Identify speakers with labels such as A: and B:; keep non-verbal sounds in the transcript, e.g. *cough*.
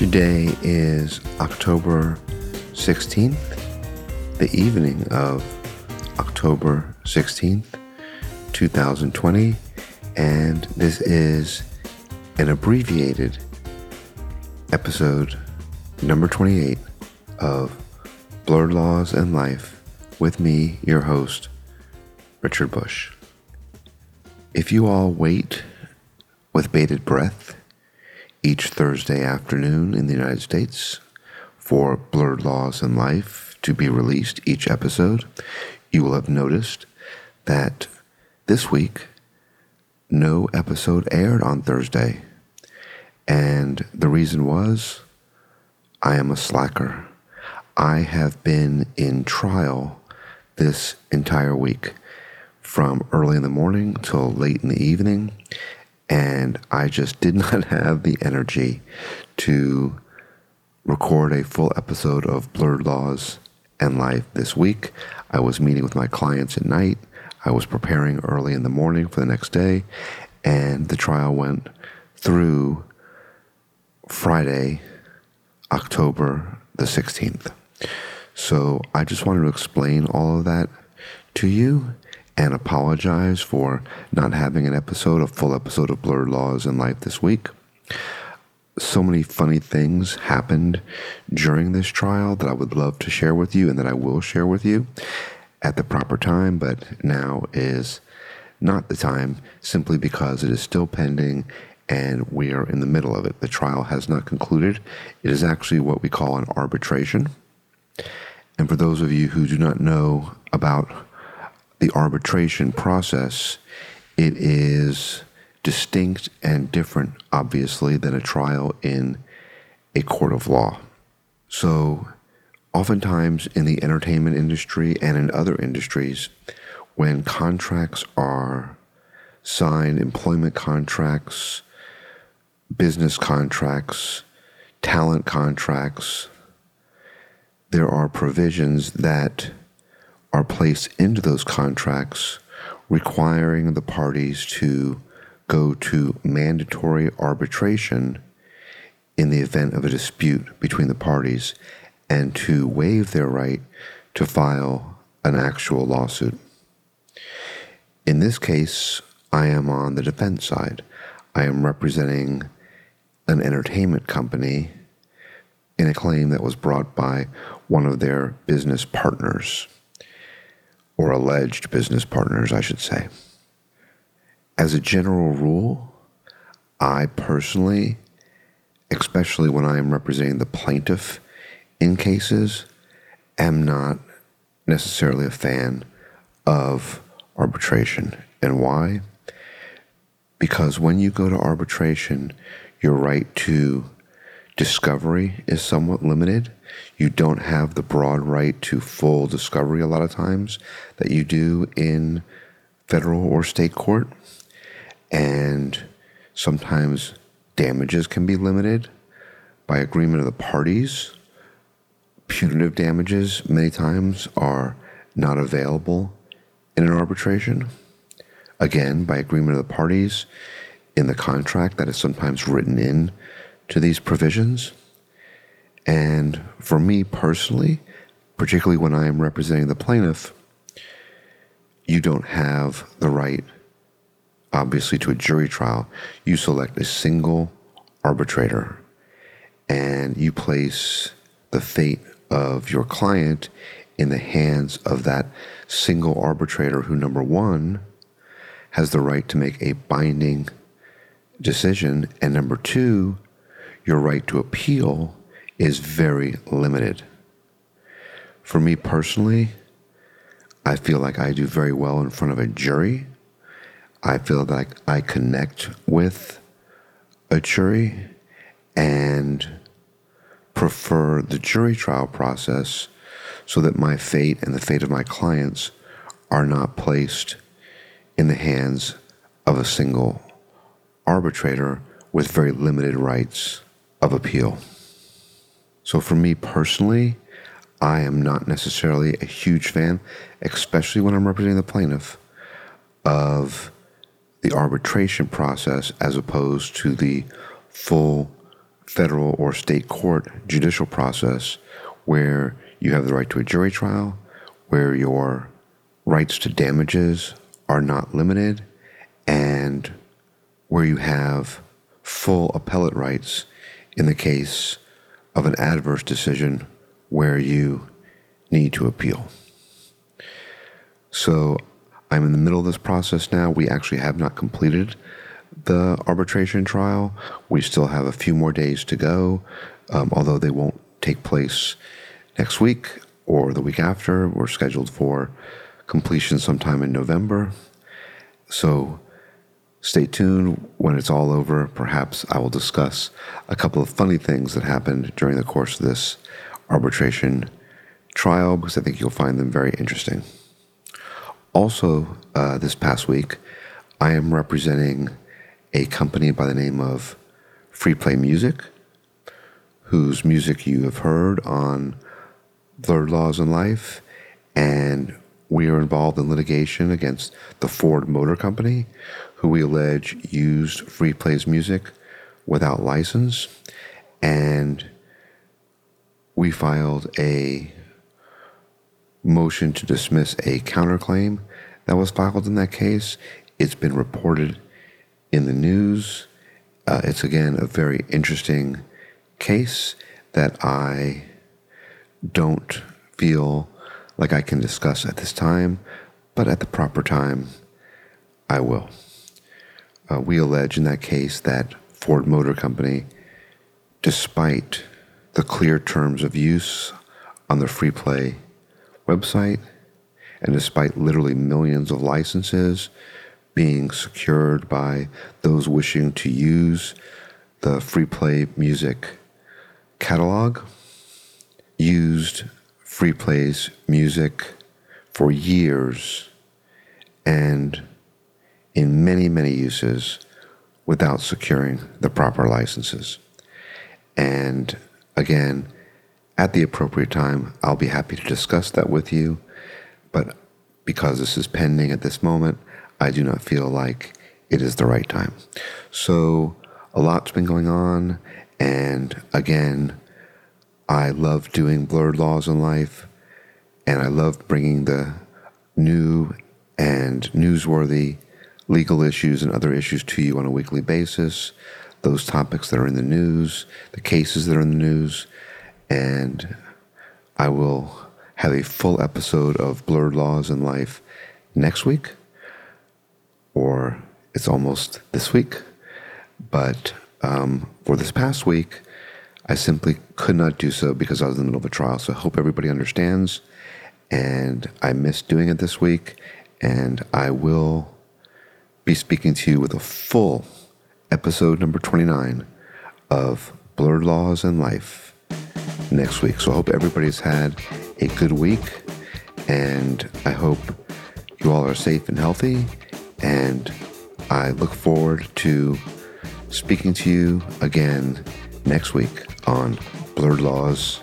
A: Today is October 16th, the evening of October 16th, 2020, and this is an abbreviated episode number 28 of Blurred Laws and Life with me, your host, Richard Busch. If you all wait with bated breath each Thursday afternoon in the United States for Blurred Laws and Life to be released each episode, you will have noticed that this week no episode aired on Thursday. And the reason was I am a slacker. I have been in trial this entire week from early in the morning till late in the evening. And I just did *laughs* not have the energy to record a full episode of Blurred Laws and Life this week. I was meeting with my clients at night. I was preparing early in the morning for the next day. And the trial went through Friday, October the 16th. So I just wanted to explain all of that to you and apologize for not having an episode, a full episode of Blurred Laws in Life this week. So many funny things happened during this trial that I would love to share with you and that I will share with you at the proper time, but now is not the time simply because it is still pending and we are in the middle of it. The trial has not concluded. It is actually what we call an arbitration. And for those of you who do not know about the arbitration process, it is distinct and different, obviously, than a trial in a court of law. So, oftentimes in the entertainment industry and in other industries, when contracts are signed, employment contracts, business contracts, talent contracts, there are provisions that are placed into those contracts requiring the parties to go to mandatory arbitration in the event of a dispute between the parties and to waive their right to file an actual lawsuit. In this case, I am on the defense side. I am representing an entertainment company in a claim that was brought by one of their business partners or alleged business partners, I should say. As a general rule, I personally, especially when I am representing the plaintiff in cases, am not necessarily a fan of arbitration. And why? Because when you go to arbitration, your right to discovery is somewhat limited. You don't have the broad right to full discovery a lot of times that you do in federal or state court. And sometimes damages can be limited by agreement of the parties. Punitive damages, many times, are not available in an arbitration. Again, by agreement of the parties in the contract that is sometimes written in to these provisions. And for me personally, particularly when I am representing the plaintiff, you don't have the right, obviously, to a jury trial. You select a single arbitrator and you place the fate of your client in the hands of that single arbitrator who, number one, has the right to make a binding decision, and number two, your right to appeal is very limited. For me personally, I feel like I do very well in front of a jury. I feel like I connect with a jury and prefer the jury trial process so that my fate and the fate of my clients are not placed in the hands of a single arbitrator with very limited rights of appeal. So for me personally, I am not necessarily a huge fan, especially when I'm representing the plaintiff, of the arbitration process as opposed to the full federal or state court judicial process where you have the right to a jury trial, where your rights to damages are not limited, and where you have full appellate rights in the case of an adverse decision where you need to appeal. So I'm in the middle of this process now. We actually have not completed the arbitration trial. We still have a few more days to go, um, although they won't take place next week or the week after. We're scheduled for completion sometime in November. So stay tuned. When it's all over, perhaps I will discuss a couple of funny things that happened during the course of this arbitration trial because I think you'll find them very interesting. Also, uh, this past week, I am representing a company by the name of Free Play Music, whose music you have heard on Blurred Laws in Life, and we are involved in litigation against the Ford Motor Company, who we allege used Free Play's music without license, and we filed a motion to dismiss a counterclaim that was filed in that case. It's been reported in the news. Uh, it's again a very interesting case that I don't feel like I can discuss at this time, but at the proper time, I will. Uh, we allege in that case that Ford Motor Company, despite the clear terms of use on the free play website, and despite literally millions of licenses being secured by those wishing to use the free play music catalog, used free plays music for years and in many, many uses without securing the proper licenses. And again, at the appropriate time, I'll be happy to discuss that with you. But because this is pending at this moment, I do not feel like it is the right time. So, a lot's been going on. And again, I love doing blurred laws in life. And I love bringing the new and newsworthy legal issues and other issues to you on a weekly basis. Those topics that are in the news, the cases that are in the news. And I will have a full episode of Blurred Laws in Life next week or it's almost this week. But um, for this past week, I simply could not do so because I was in the middle of a trial. So I hope everybody understands. And I missed doing it this week. And I will be speaking to you with a full episode number 29 of Blurred Laws and Life next week. So I hope everybody's had a good week. And I hope you all are safe and healthy and I look forward to speaking to you again next week on Blurred Laws